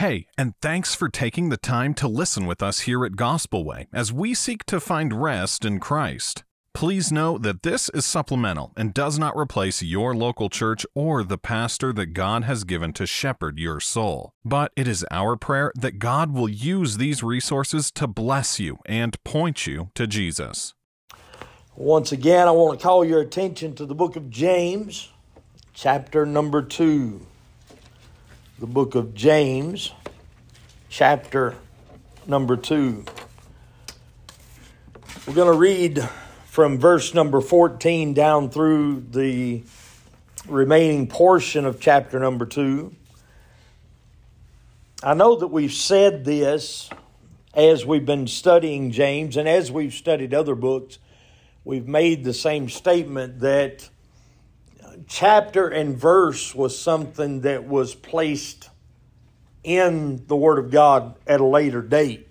Hey, and thanks for taking the time to listen with us here at Gospel Way as we seek to find rest in Christ. Please know that this is supplemental and does not replace your local church or the pastor that God has given to shepherd your soul. But it is our prayer that God will use these resources to bless you and point you to Jesus. Once again, I want to call your attention to the book of James, chapter number 2. The book of James, chapter number 2. We're going to read from verse number 14 down through the remaining portion of chapter number 2. I know that we've said this as we've been studying James and as we've studied other books, we've made the same statement that chapter and verse was something that was placed in the Word of God at a later date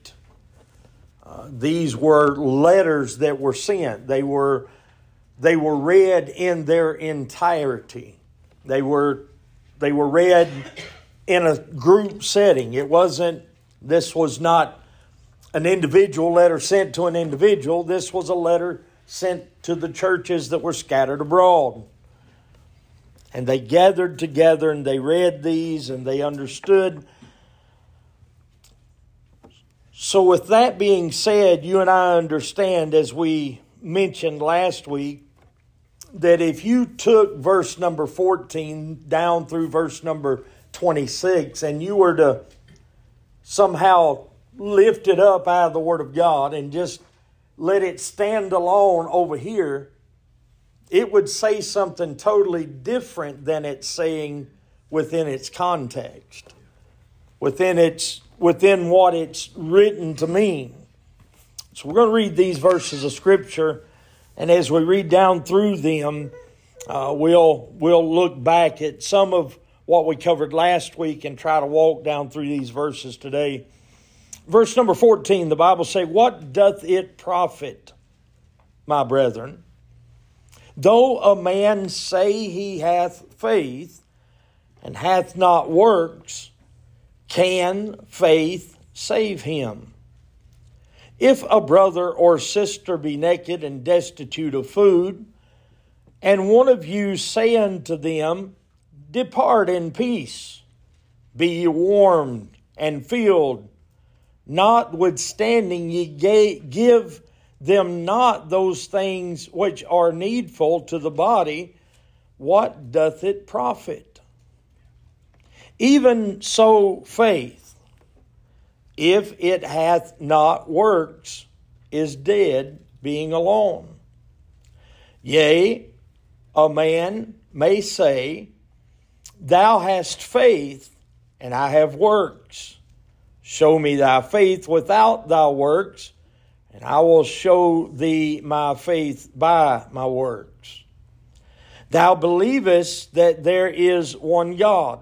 uh, these were letters that were sent. They were they were read in their entirety. They were they were read in a group setting. It wasn't this was not an individual letter sent to an individual. This was a letter sent to the churches that were scattered abroad. And they gathered together and they read these and they understood. So, with that being said, you and I understand, as we mentioned last week, that if you took verse number 14 down through verse number 26 and you were to somehow lift it up out of the Word of God and just let it stand alone over here, it would say something totally different than it's saying within its context, within its within what it's written to mean. So we're going to read these verses of Scripture, and as we read down through them, uh, we'll we'll look back at some of what we covered last week and try to walk down through these verses today. Verse number 14, the Bible say, What doth it profit, my brethren, though a man say he hath faith and hath not works? Can faith save him? If a brother or sister be naked and destitute of food, and one of you say unto them, Depart in peace, be ye warmed and filled, notwithstanding ye give them not those things which are needful to the body, what doth it profit? Even so, faith, if it hath not works, is dead, being alone. Yea, a man may say, Thou hast faith, and I have works. Show me thy faith without thy works, and I will show thee my faith by my works. Thou believest that there is one God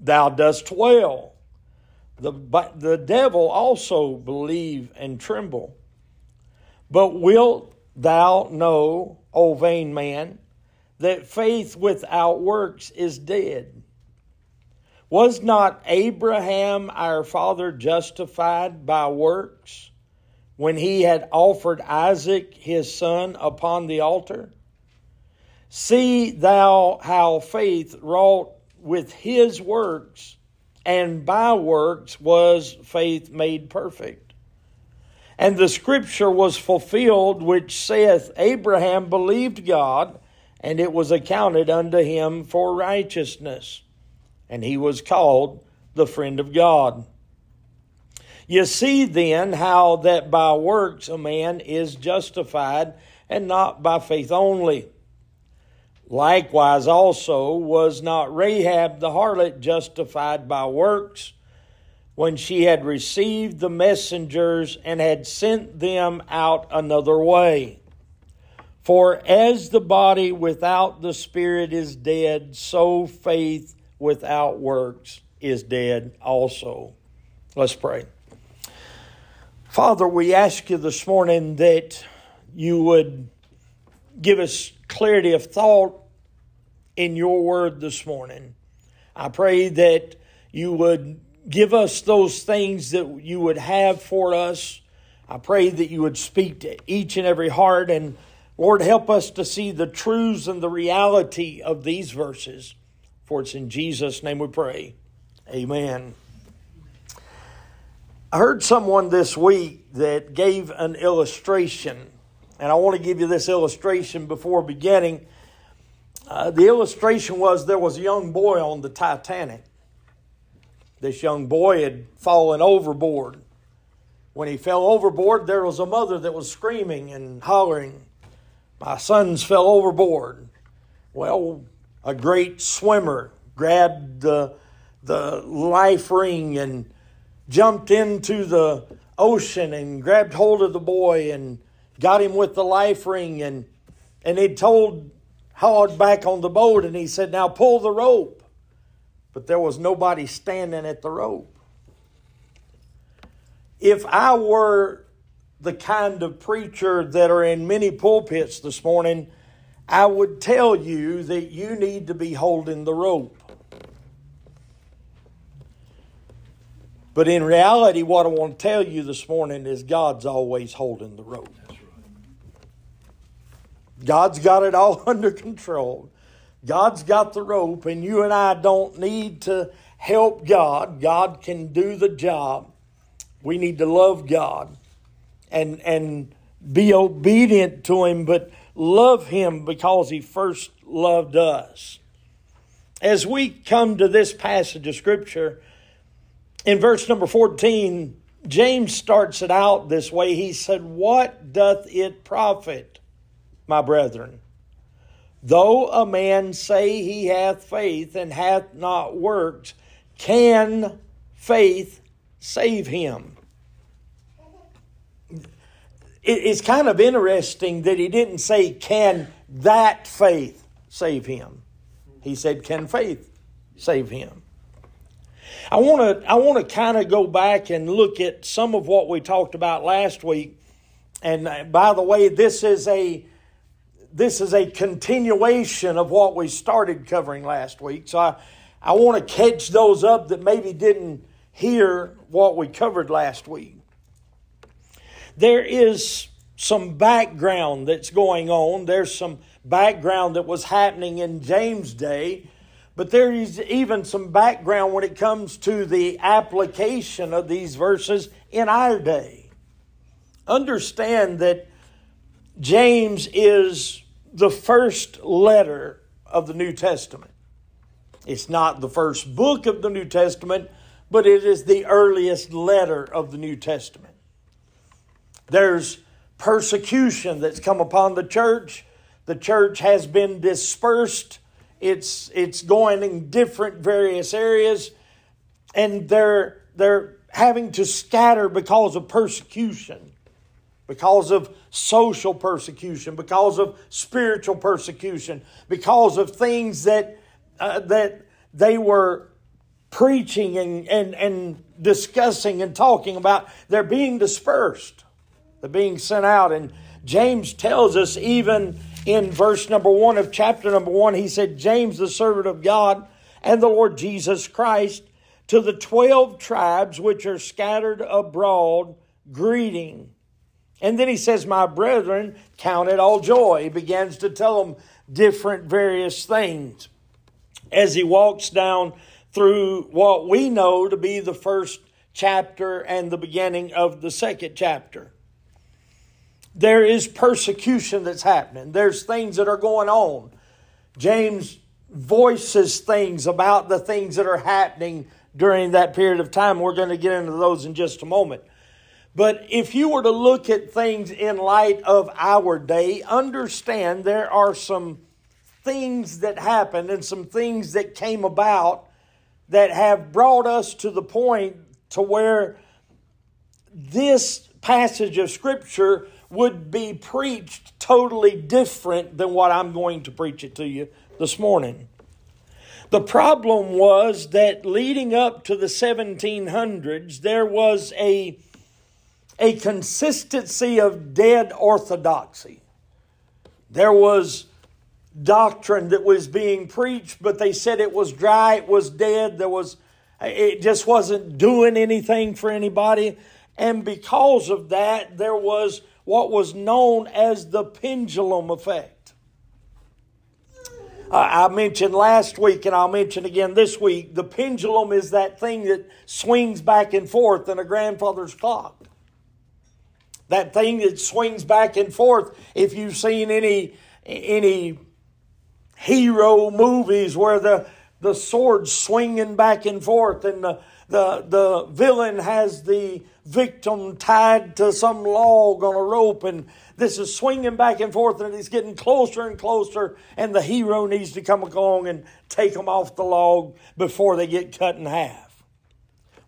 thou dost well. The, but the devil also believe and tremble. But wilt thou know, O vain man, that faith without works is dead? Was not Abraham our father justified by works when he had offered Isaac his son upon the altar? See thou how faith wrought with his works, and by works was faith made perfect. And the scripture was fulfilled, which saith, Abraham believed God, and it was accounted unto him for righteousness. And he was called the friend of God. You see then how that by works a man is justified, and not by faith only. Likewise, also, was not Rahab the harlot justified by works when she had received the messengers and had sent them out another way? For as the body without the spirit is dead, so faith without works is dead also. Let's pray. Father, we ask you this morning that you would give us clarity of thought in your word this morning. I pray that you would give us those things that you would have for us. I pray that you would speak to each and every heart. And Lord, help us to see the truths and the reality of these verses. For it's in Jesus' name we pray. Amen. I heard someone this week that gave an illustration, and I want to give you this illustration before beginning. Uh, the illustration was there was a young boy on the Titanic. This young boy had fallen overboard. When he fell overboard, there was a mother that was screaming and hollering, My sons fell overboard. Well, a great swimmer grabbed the, the life ring and jumped into the ocean and grabbed hold of the boy and got him with the life ring and and he told hauled back on the boat and he said now pull the rope. But there was nobody standing at the rope. If i were the kind of preacher that are in many pulpits this morning i would tell you that you need to be holding the rope But in reality, what I want to tell you this morning is God's always holding the rope. God's got it all under control. God's got the rope, and you and I don't need to help God. God can do the job. We need to love God and, and be obedient to Him, but love Him because He first loved us. As we come to this passage of Scripture, in verse number 14, James starts it out this way. He said, What doth it profit, my brethren? Though a man say he hath faith and hath not works, can faith save him? It's kind of interesting that he didn't say, Can that faith save him? He said, Can faith save him? I want to I want to kind of go back and look at some of what we talked about last week. And uh, by the way, this is a this is a continuation of what we started covering last week. So I I want to catch those up that maybe didn't hear what we covered last week. There is some background that's going on. There's some background that was happening in James' day but there is even some background when it comes to the application of these verses in our day. Understand that James is the first letter of the New Testament. It's not the first book of the New Testament, but it is the earliest letter of the New Testament. There's persecution that's come upon the church. The church has been dispersed it's it's going in different various areas, and they're they're having to scatter because of persecution, because of social persecution, because of spiritual persecution, because of things that uh, that they were preaching and, and, and discussing and talking about. They're being dispersed. They're being sent out. And James tells us even in verse number one of chapter number one, he said, James, the servant of God and the Lord Jesus Christ, to the 12 tribes which are scattered abroad, greeting. And then he says, My brethren, count it all joy. He begins to tell them different various things as he walks down through what we know to be the first chapter and the beginning of the second chapter there is persecution that's happening. There's things that are going on. James voices things about the things that are happening during that period of time. We're going to get into those in just a moment. But if you were to look at things in light of our day, understand there are some things that happened and some things that came about that have brought us to the point to where this passage of scripture would be preached totally different than what I'm going to preach it to you this morning. The problem was that leading up to the 1700s, there was a, a consistency of dead orthodoxy. There was doctrine that was being preached, but they said it was dry, it was dead. There was It just wasn't doing anything for anybody. And because of that, there was what was known as the pendulum effect. I mentioned last week, and I'll mention again this week the pendulum is that thing that swings back and forth in a grandfather's clock. That thing that swings back and forth. If you've seen any, any hero movies where the, the sword's swinging back and forth and the, the, the villain has the victim tied to some log on a rope and this is swinging back and forth and it's getting closer and closer and the hero needs to come along and take them off the log before they get cut in half.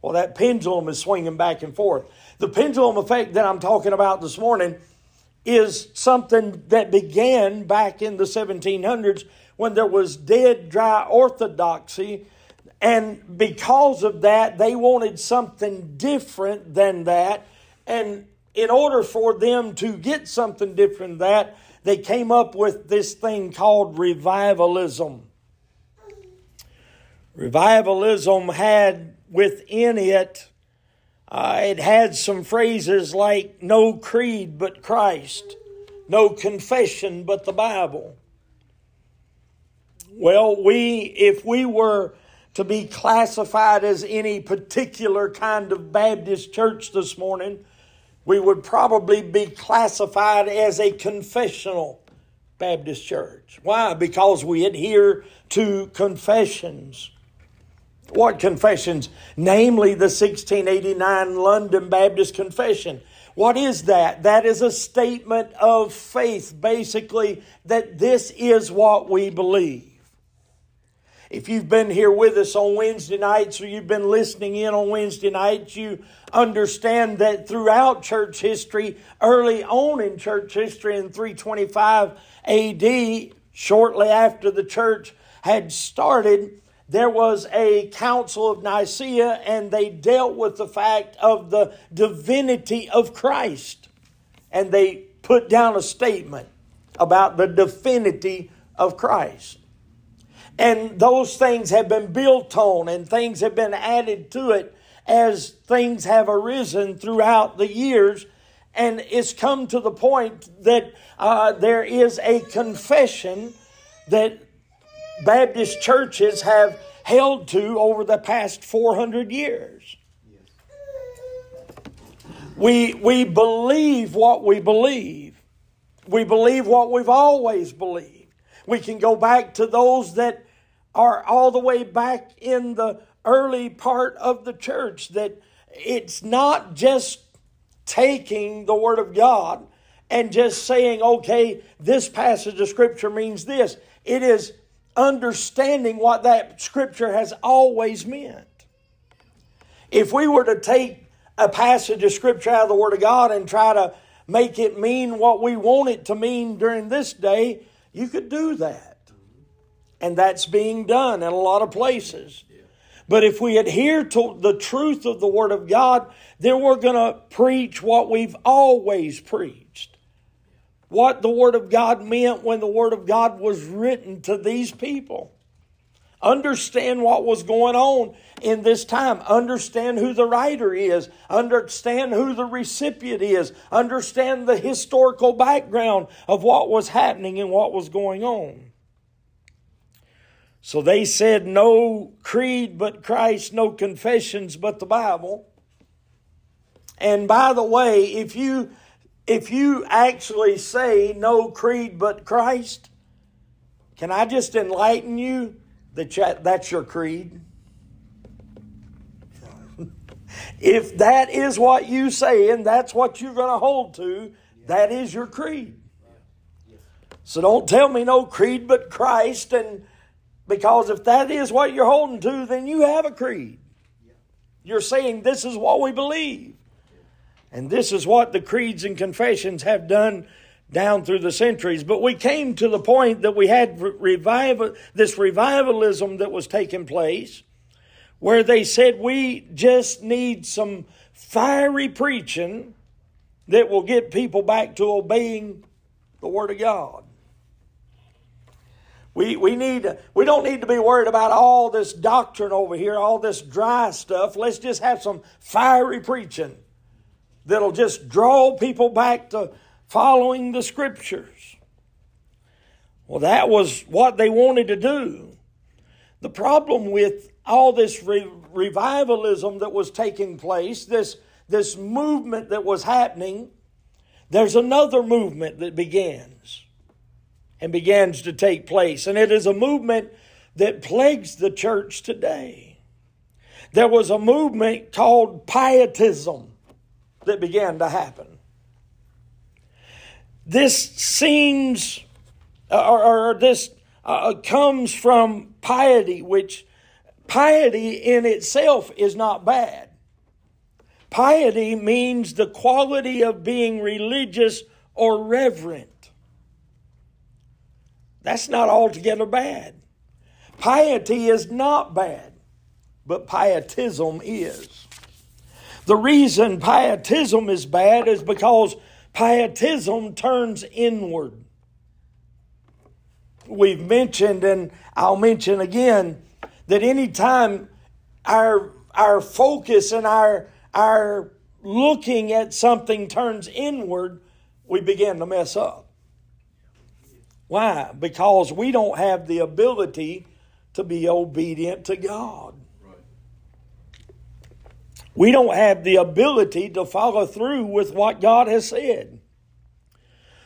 Well that pendulum is swinging back and forth. The pendulum effect that i'm talking about this morning is something that began back in the 1700s when there was dead dry orthodoxy and because of that, they wanted something different than that. And in order for them to get something different than that, they came up with this thing called revivalism. Revivalism had within it, uh, it had some phrases like no creed but Christ, no confession but the Bible. Well, we, if we were to be classified as any particular kind of Baptist church this morning, we would probably be classified as a confessional Baptist church. Why? Because we adhere to confessions. What confessions? Namely, the 1689 London Baptist Confession. What is that? That is a statement of faith, basically, that this is what we believe. If you've been here with us on Wednesday nights or you've been listening in on Wednesday nights, you understand that throughout church history, early on in church history in 325 AD, shortly after the church had started, there was a council of Nicaea and they dealt with the fact of the divinity of Christ. And they put down a statement about the divinity of Christ. And those things have been built on and things have been added to it as things have arisen throughout the years. And it's come to the point that uh, there is a confession that Baptist churches have held to over the past 400 years. We, we believe what we believe. We believe what we've always believed. We can go back to those that are all the way back in the early part of the church that it's not just taking the Word of God and just saying, okay, this passage of Scripture means this. It is understanding what that Scripture has always meant. If we were to take a passage of Scripture out of the Word of God and try to make it mean what we want it to mean during this day, you could do that. And that's being done in a lot of places. But if we adhere to the truth of the Word of God, then we're going to preach what we've always preached. What the Word of God meant when the Word of God was written to these people. Understand what was going on in this time. Understand who the writer is. Understand who the recipient is. Understand the historical background of what was happening and what was going on. So they said, no creed but Christ, no confessions but the Bible. And by the way, if you if you actually say no creed but Christ, can I just enlighten you that that's your creed? if that is what you say and that's what you're going to hold to, that is your creed. So don't tell me no creed but Christ and because if that is what you're holding to, then you have a creed. You're saying this is what we believe. And this is what the creeds and confessions have done down through the centuries. But we came to the point that we had revival, this revivalism that was taking place, where they said we just need some fiery preaching that will get people back to obeying the Word of God. We, we, need, we don't need to be worried about all this doctrine over here, all this dry stuff. Let's just have some fiery preaching that'll just draw people back to following the scriptures. Well, that was what they wanted to do. The problem with all this re- revivalism that was taking place, this, this movement that was happening, there's another movement that begins and begins to take place. And it is a movement that plagues the church today. There was a movement called pietism that began to happen. This seems, or, or this uh, comes from piety, which piety in itself is not bad. Piety means the quality of being religious or reverent. That's not altogether bad. Piety is not bad, but pietism is. The reason pietism is bad is because pietism turns inward. We've mentioned, and I'll mention again, that anytime our, our focus and our our looking at something turns inward, we begin to mess up. Why? Because we don't have the ability to be obedient to God. We don't have the ability to follow through with what God has said.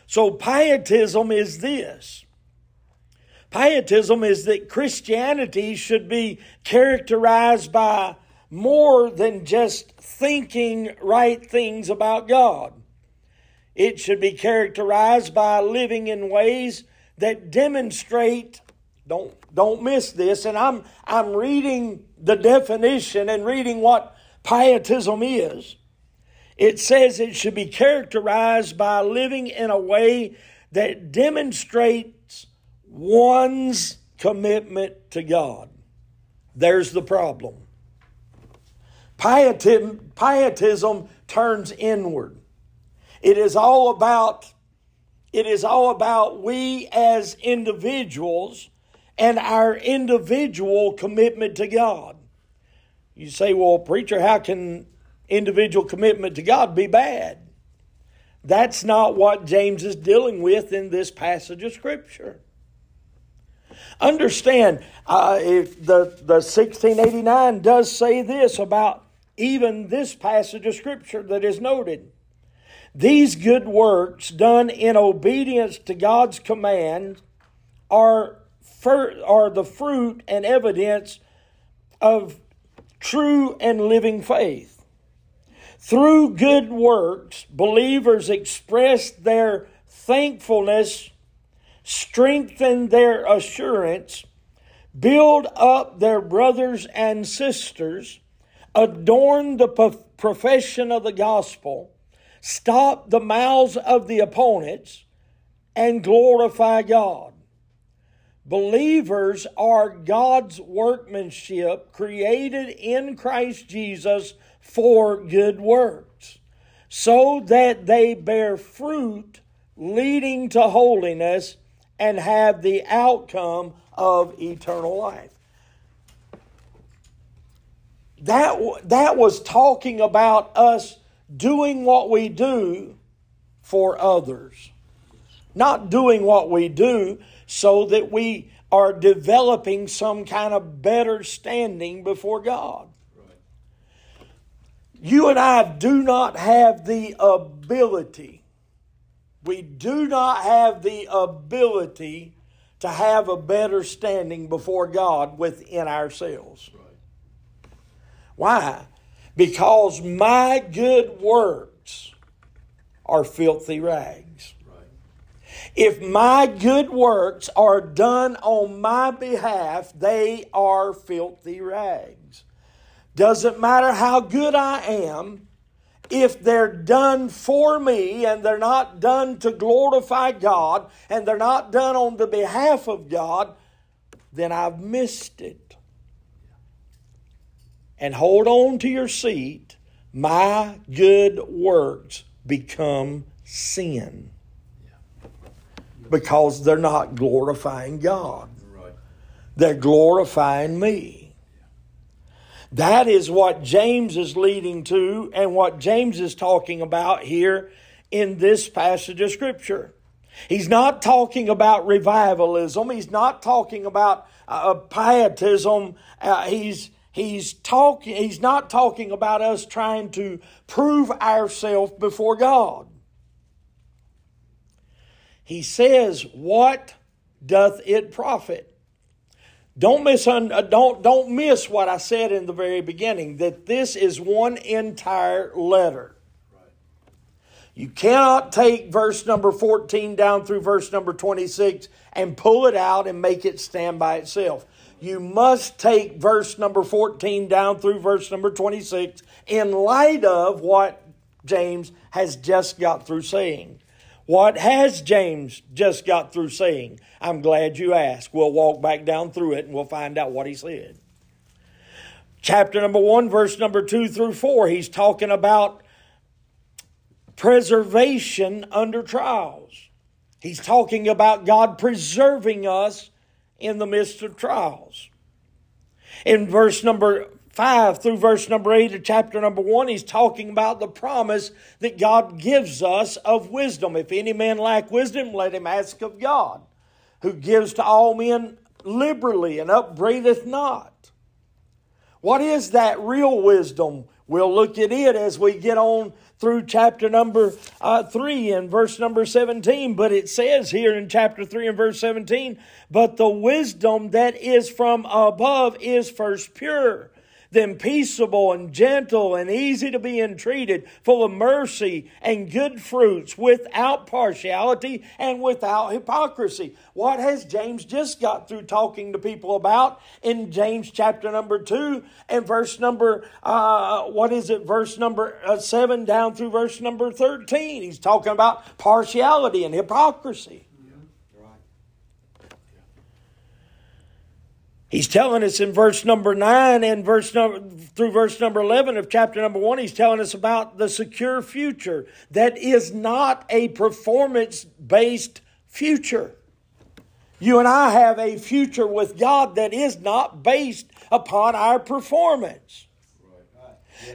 So, pietism is this pietism is that Christianity should be characterized by more than just thinking right things about God. It should be characterized by living in ways that demonstrate don't don't miss this and I'm I'm reading the definition and reading what pietism is. It says it should be characterized by living in a way that demonstrates one's commitment to God. There's the problem. Pietism, pietism turns inward. It is all about it is all about we as individuals and our individual commitment to God. You say, well, preacher, how can individual commitment to God be bad? That's not what James is dealing with in this passage of Scripture. Understand, uh, if the, the 1689 does say this about even this passage of Scripture that is noted. These good works done in obedience to God's command are, are the fruit and evidence of true and living faith. Through good works, believers express their thankfulness, strengthen their assurance, build up their brothers and sisters, adorn the profession of the gospel, stop the mouths of the opponents, and glorify God. Believers are God's workmanship created in Christ Jesus for good works, so that they bear fruit leading to holiness and have the outcome of eternal life that, that was talking about us doing what we do for others. Not doing what we do so that we are developing some kind of better standing before God. You and I do not have the ability, we do not have the ability to have a better standing before God within ourselves. Why? Because my good works are filthy rags. If my good works are done on my behalf, they are filthy rags. Doesn't matter how good I am, if they're done for me and they're not done to glorify God and they're not done on the behalf of God, then I've missed it. And hold on to your seat, my good works become sin because they're not glorifying God. They're glorifying me. That is what James is leading to and what James is talking about here in this passage of Scripture. He's not talking about revivalism. He's not talking about uh, pietism. Uh, he's he's talking. He's not talking about us trying to prove ourselves before God. He says, "What doth it profit?" Don't miss, uh, don't, don't miss what I said in the very beginning that this is one entire letter. You cannot take verse number 14 down through verse number 26 and pull it out and make it stand by itself. You must take verse number 14 down through verse number 26 in light of what James has just got through saying. What has James just got through saying? I'm glad you asked. We'll walk back down through it and we'll find out what he said. Chapter number 1, verse number 2 through 4, he's talking about preservation under trials. He's talking about God preserving us in the midst of trials. In verse number 5 through verse number 8 of chapter number 1, he's talking about the promise that God gives us of wisdom. If any man lack wisdom, let him ask of God, who gives to all men liberally and upbraideth not. What is that real wisdom? We'll look at it as we get on through chapter number uh, 3 and verse number 17. But it says here in chapter 3 and verse 17, but the wisdom that is from above is first pure then peaceable and gentle and easy to be entreated, full of mercy and good fruits, without partiality and without hypocrisy. What has James just got through talking to people about in James chapter number 2 and verse number, uh, what is it, verse number uh, 7 down through verse number 13? He's talking about partiality and hypocrisy. He's telling us in verse number 9 and verse number through verse number 11 of chapter number 1 he's telling us about the secure future that is not a performance based future. You and I have a future with God that is not based upon our performance.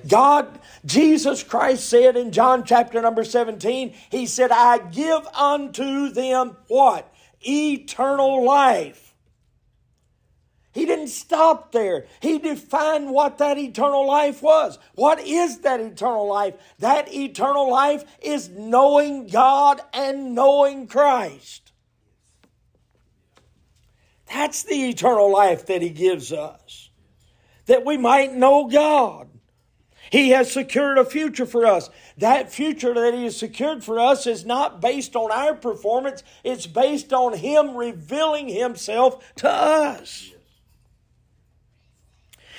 God, Jesus Christ said in John chapter number 17, He said, I give unto them what? Eternal life. He didn't stop there. He defined what that eternal life was. What is that eternal life? That eternal life is knowing God and knowing Christ. That's the eternal life that He gives us, that we might know God. He has secured a future for us. That future that He has secured for us is not based on our performance, it's based on Him revealing Himself to us.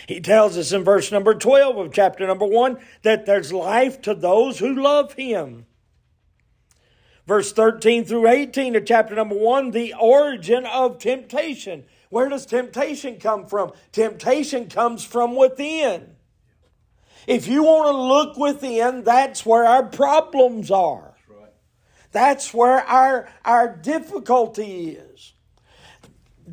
He tells us in verse number 12 of chapter number 1 that there's life to those who love him. Verse 13 through 18 of chapter number 1, the origin of temptation. Where does temptation come from? Temptation comes from within. If you want to look within, that's where our problems are. That's where our, our difficulty is.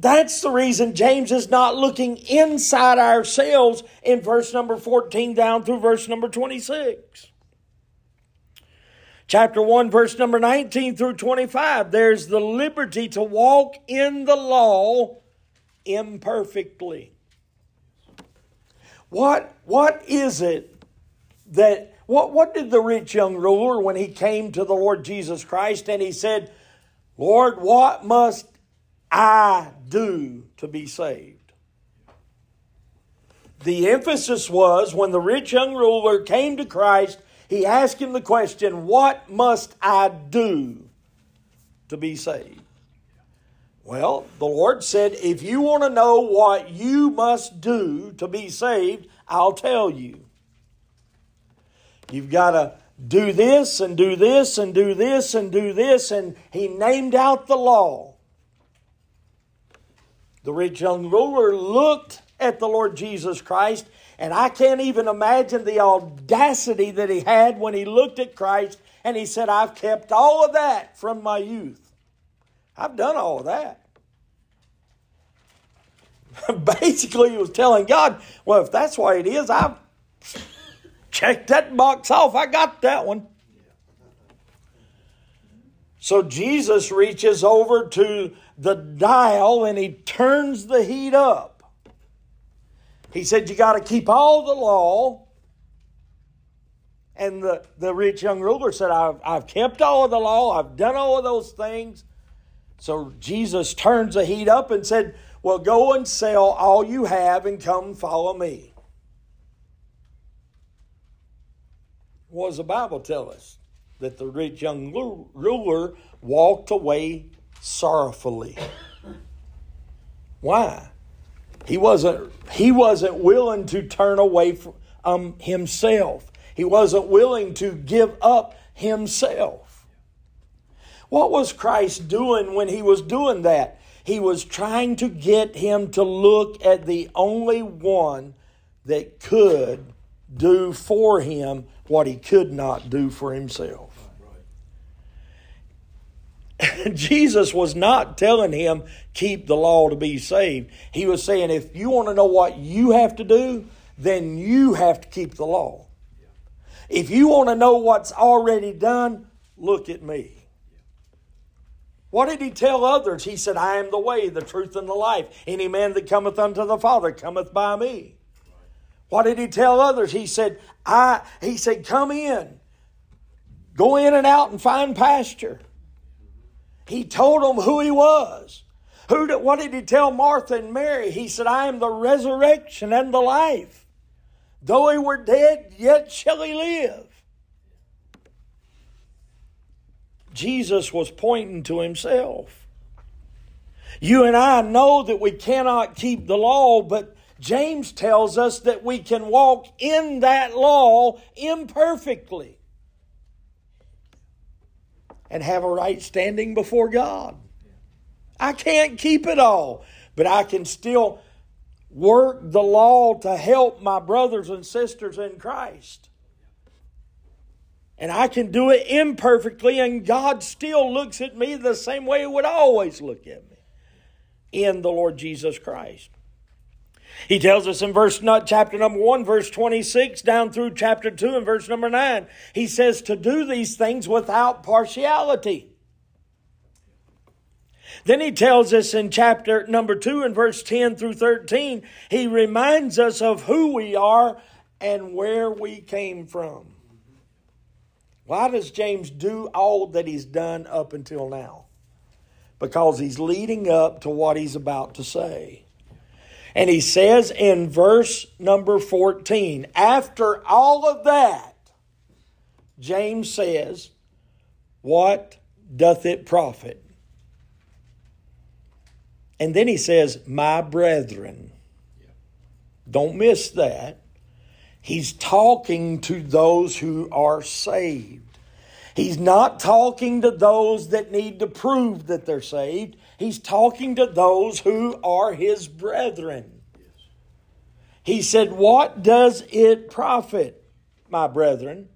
That's the reason James is not looking inside ourselves in verse number 14 down through verse number 26. Chapter 1, verse number 19 through 25, there's the liberty to walk in the law imperfectly. What, what is it that, what, what did the rich young ruler when he came to the Lord Jesus Christ and he said, Lord, what must I do to be saved. The emphasis was when the rich young ruler came to Christ, he asked him the question, What must I do to be saved? Well, the Lord said, If you want to know what you must do to be saved, I'll tell you. You've got to do this and do this and do this and do this. And he named out the law. The rich young ruler looked at the Lord Jesus Christ, and I can't even imagine the audacity that he had when he looked at Christ and he said, I've kept all of that from my youth. I've done all of that. Basically, he was telling God, well, if that's why it is, I've checked that box off. I got that one. So Jesus reaches over to the dial and he turns the heat up. He said, You got to keep all the law. And the, the rich young ruler said, I've, I've kept all of the law, I've done all of those things. So Jesus turns the heat up and said, Well, go and sell all you have and come follow me. What does the Bible tell us? That the rich young ruler walked away sorrowfully. Why? He wasn't, he wasn't willing to turn away from um, himself. He wasn't willing to give up himself. What was Christ doing when he was doing that? He was trying to get him to look at the only one that could do for him what he could not do for himself. Jesus was not telling him, keep the law to be saved. He was saying, if you want to know what you have to do, then you have to keep the law. If you want to know what's already done, look at me. What did he tell others? He said, I am the way, the truth, and the life. Any man that cometh unto the Father cometh by me. What did he tell others? He said, I he said, come in. Go in and out and find pasture. He told them who he was. Who did, what did he tell Martha and Mary? He said, I am the resurrection and the life. Though he were dead, yet shall he live. Jesus was pointing to himself. You and I know that we cannot keep the law, but James tells us that we can walk in that law imperfectly and have a right standing before God. I can't keep it all, but I can still work the law to help my brothers and sisters in Christ. And I can do it imperfectly, and God still looks at me the same way He would always look at me in the Lord Jesus Christ. He tells us in verse not chapter number 1 verse 26 down through chapter 2 and verse number 9 he says to do these things without partiality. Then he tells us in chapter number 2 and verse 10 through 13 he reminds us of who we are and where we came from. Why does James do all that he's done up until now? Because he's leading up to what he's about to say. And he says in verse number 14, after all of that, James says, What doth it profit? And then he says, My brethren. Don't miss that. He's talking to those who are saved. He's not talking to those that need to prove that they're saved. He's talking to those who are his brethren. He said, What does it profit, my brethren,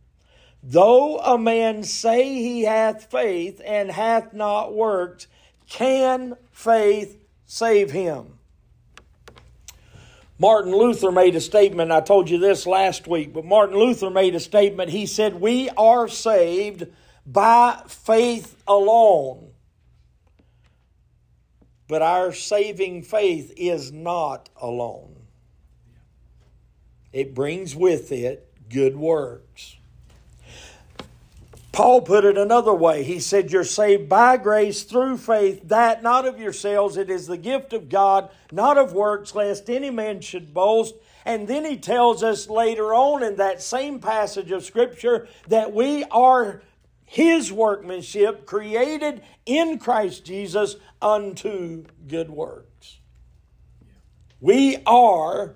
though a man say he hath faith and hath not worked, can faith save him? Martin Luther made a statement. I told you this last week, but Martin Luther made a statement. He said, We are saved by faith alone. But our saving faith is not alone, it brings with it good works. Paul put it another way. He said, You're saved by grace through faith, that not of yourselves, it is the gift of God, not of works, lest any man should boast. And then he tells us later on in that same passage of Scripture that we are his workmanship, created in Christ Jesus unto good works. We are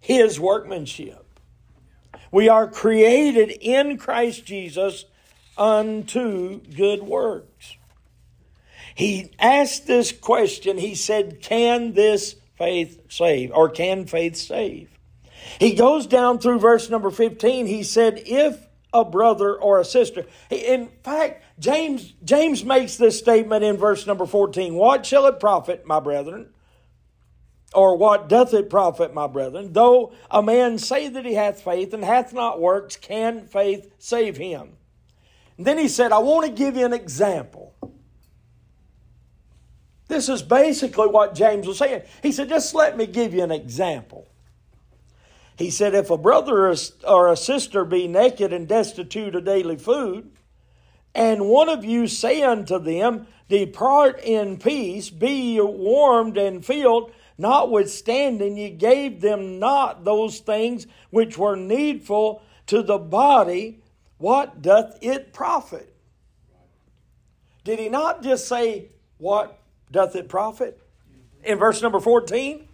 his workmanship. We are created in Christ Jesus unto good works. He asked this question. He said, Can this faith save? Or can faith save? He goes down through verse number 15. He said, If a brother or a sister. In fact, James, James makes this statement in verse number 14 What shall it profit, my brethren, Or what doth it profit, my brethren? Though a man say that he hath faith and hath not works, can faith save him? And then he said, I want to give you an example. This is basically what James was saying. He said, just let me give you an example. He said, if a brother or a sister be naked and destitute of daily food, and one of you say unto them, Depart in peace, be ye warmed and filled, notwithstanding ye gave them not those things which were needful to the body, what doth it profit? Did he not just say, What doth it profit? In verse number 14,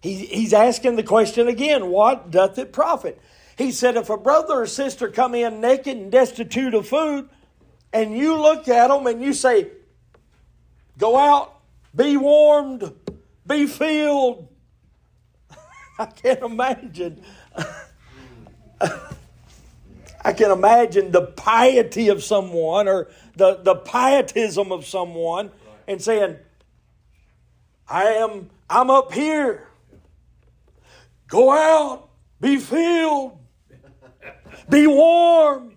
he, he's asking the question again, What doth it profit? He said, If a brother or sister come in naked and destitute of food, and you look at them and you say, Go out, be warmed, be filled. I can't imagine. I can imagine the piety of someone or the, the pietism of someone and saying, I am I'm up here. Go out, be filled, be warm.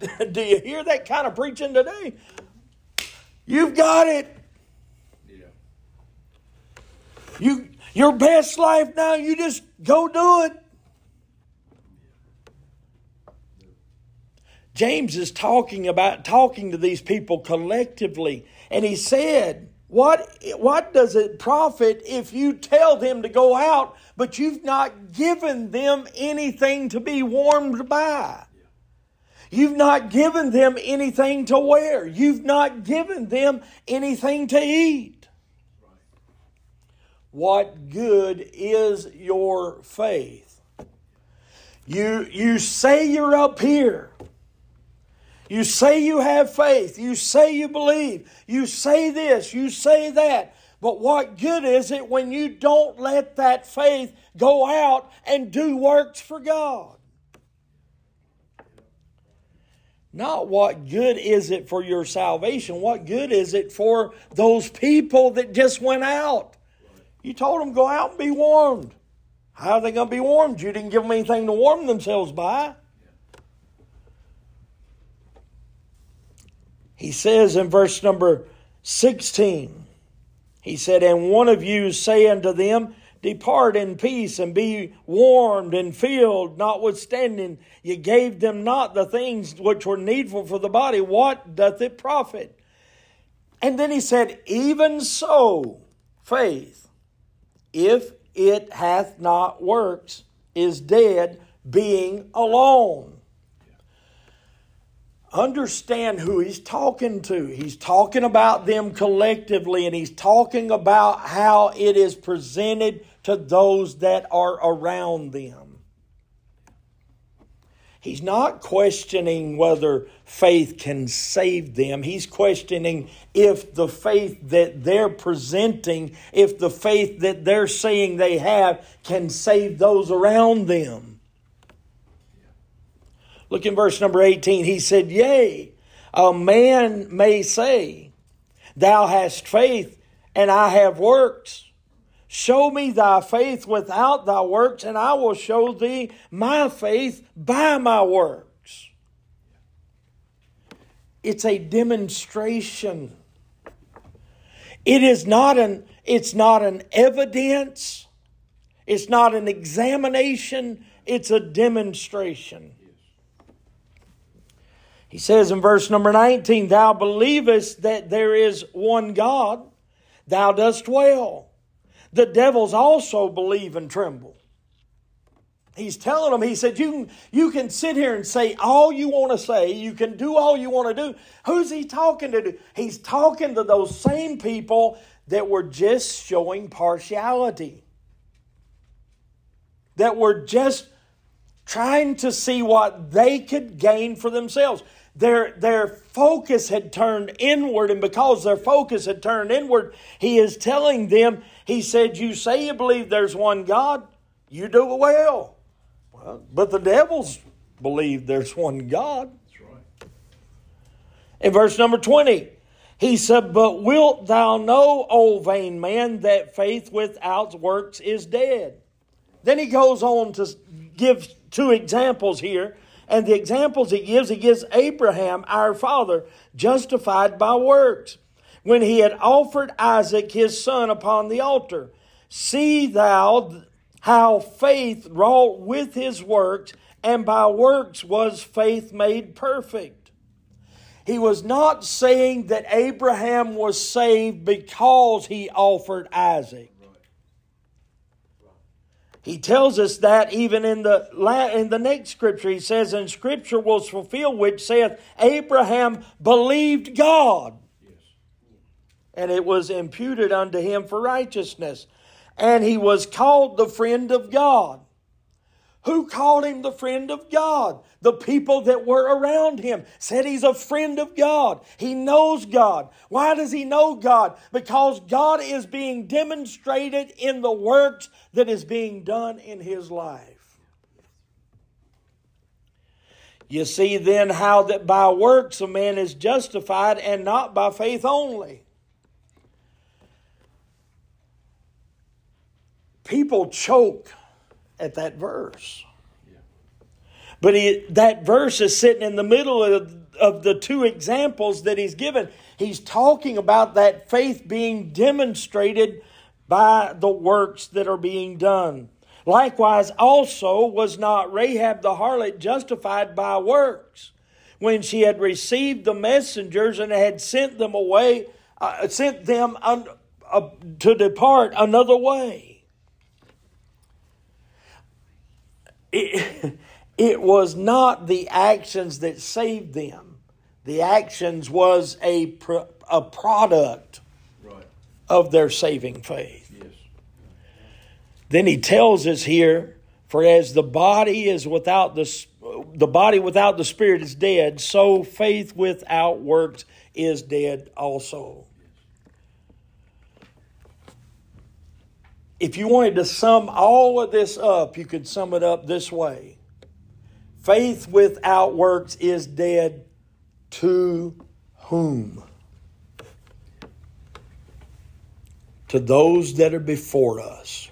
Do you hear that kind of preaching today? You've got it. Yeah. You your best life now, you just go do it. James is talking about talking to these people collectively, and he said, what, what does it profit if you tell them to go out, but you've not given them anything to be warmed by? You've not given them anything to wear. You've not given them anything to eat. What good is your faith? You, you say you're up here. You say you have faith. You say you believe. You say this. You say that. But what good is it when you don't let that faith go out and do works for God? Not what good is it for your salvation? What good is it for those people that just went out? You told them go out and be warmed. How are they going to be warmed? You didn't give them anything to warm themselves by. He says in verse number 16, he said, And one of you say unto them, Depart in peace and be warmed and filled, notwithstanding ye gave them not the things which were needful for the body. What doth it profit? And then he said, Even so, faith, if it hath not works, is dead, being alone understand who he's talking to. He's talking about them collectively and he's talking about how it is presented to those that are around them. He's not questioning whether faith can save them. He's questioning if the faith that they're presenting, if the faith that they're saying they have, can save those around them. Look in verse number 18. He said, Yea, a man may say, Thou hast faith, and I have works. Show me thy faith without thy works, and I will show thee my faith by my works. It's a demonstration. It is not an, it's not an evidence. It's not an examination. It's a demonstration. He says in verse number 19, Thou believest that there is one God, thou dost well the devils also believe and tremble. He's telling them, he said, you can, you can sit here and say all you want to say. You can do all you want to do. Who's he talking to? He's talking to those same people that were just showing partiality. That were just trying to see what they could gain for themselves. Their, their focus had turned inward, and because their focus had turned inward, he is telling them, he said, You say you believe there's one God, you do it well. well but the devils believe there's one God. That's right. In verse number 20, He said, But wilt thou know, O vain man, that faith without works is dead? Then he goes on to give two examples here. And the examples he gives, he gives Abraham, our father, justified by works, when he had offered Isaac his son upon the altar. See thou how faith wrought with his works, and by works was faith made perfect. He was not saying that Abraham was saved because he offered Isaac. He tells us that even in the in the next scripture, he says, "And scripture was fulfilled, which saith, Abraham believed God, and it was imputed unto him for righteousness, and he was called the friend of God." Who called him the friend of God? The people that were around him said he's a friend of God. He knows God. Why does he know God? Because God is being demonstrated in the works that is being done in his life. You see then how that by works a man is justified and not by faith only. People choke at that verse. But he, that verse is sitting in the middle of, of the two examples that he's given. He's talking about that faith being demonstrated by the works that are being done. Likewise, also was not Rahab the harlot justified by works when she had received the messengers and had sent them away, uh, sent them un, uh, to depart another way? It, it was not the actions that saved them. The actions was a, pro, a product right. of their saving faith. Yes. Then he tells us here, for as the body is without the the body without the spirit is dead, so faith without works is dead also. If you wanted to sum all of this up, you could sum it up this way Faith without works is dead to whom? To those that are before us.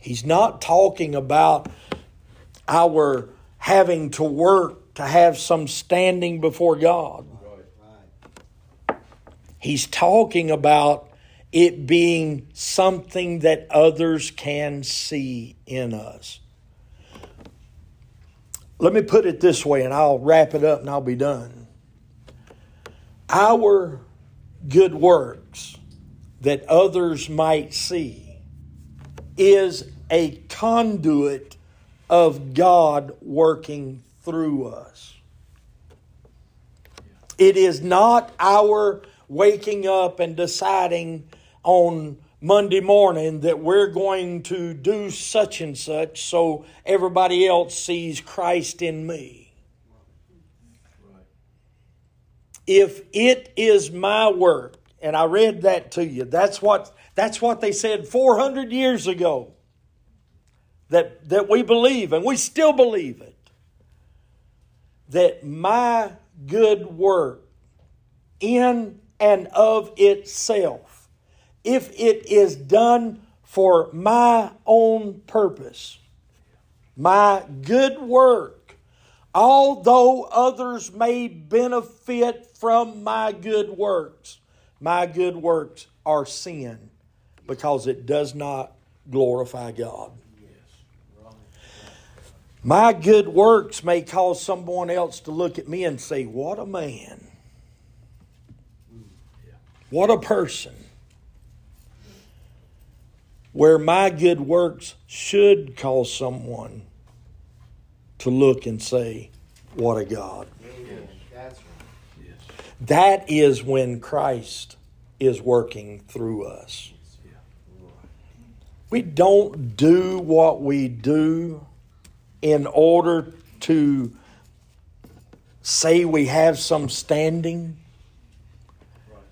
He's not talking about our having to work to have some standing before God. He's talking about it being something that others can see in us. Let me put it this way, and I'll wrap it up and I'll be done. Our good works that others might see is a conduit of God working through us. It is not our waking up and deciding on Monday morning that we're going to do such and such so everybody else sees Christ in me. If it is my work, and I read that to you, that's what, that's what they said 400 years ago that, that we believe, and we still believe it. That my good work in and of itself if it is done for my own purpose, my good work, although others may benefit from my good works, my good works are sin because it does not glorify God. My good works may cause someone else to look at me and say, What a man! What a person! Where my good works should cause someone to look and say, What a God. That is when Christ is working through us. We don't do what we do in order to say we have some standing,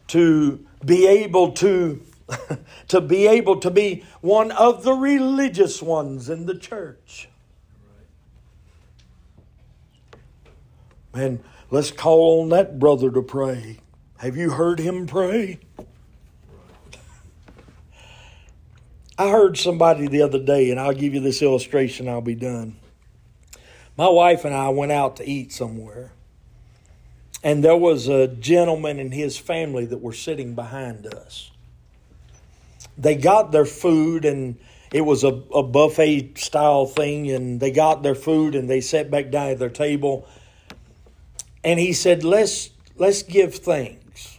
to be able to to be able to be one of the religious ones in the church. And let's call on that brother to pray. Have you heard him pray? I heard somebody the other day, and I'll give you this illustration, I'll be done. My wife and I went out to eat somewhere, and there was a gentleman and his family that were sitting behind us. They got their food, and it was a, a buffet style thing, and they got their food and they sat back down at their table. And he said, Let's let's give thanks.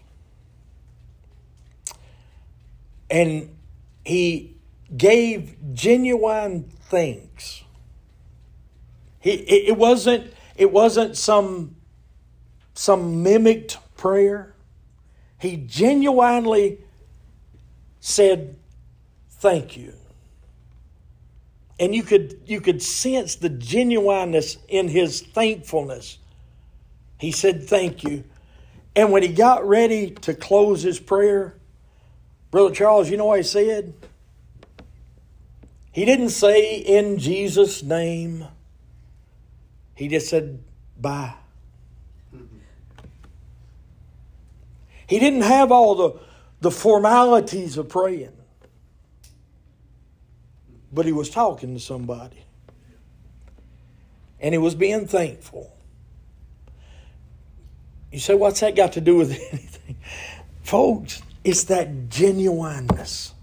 And he gave genuine thanks. He, it, it wasn't it wasn't some some mimicked prayer. He genuinely said thank you. And you could you could sense the genuineness in his thankfulness. He said thank you. And when he got ready to close his prayer, Brother Charles, you know what he said? He didn't say in Jesus' name. He just said bye. Mm-hmm. He didn't have all the, the formalities of praying, but he was talking to somebody. And he was being thankful. You say, what's that got to do with anything? Folks, it's that genuineness.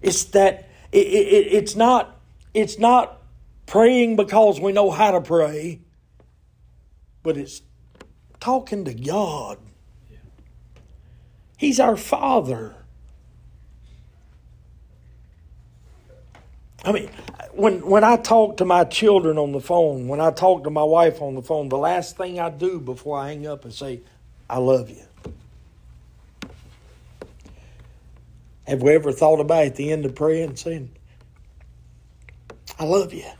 It's that it, it, it's not it's not praying because we know how to pray, but it's talking to God. He's our Father. I mean, when when I talk to my children on the phone, when I talk to my wife on the phone, the last thing I do before I hang up is say, "I love you." Have we ever thought about at the end of prayer and saying, I love you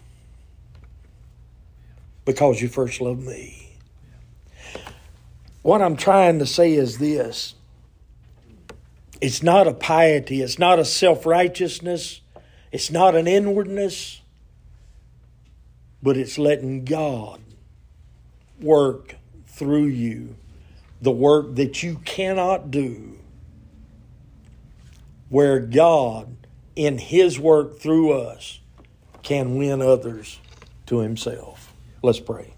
because you first loved me? What I'm trying to say is this it's not a piety, it's not a self righteousness, it's not an inwardness, but it's letting God work through you the work that you cannot do where God, in His work through us, can win others to Himself. Let's pray.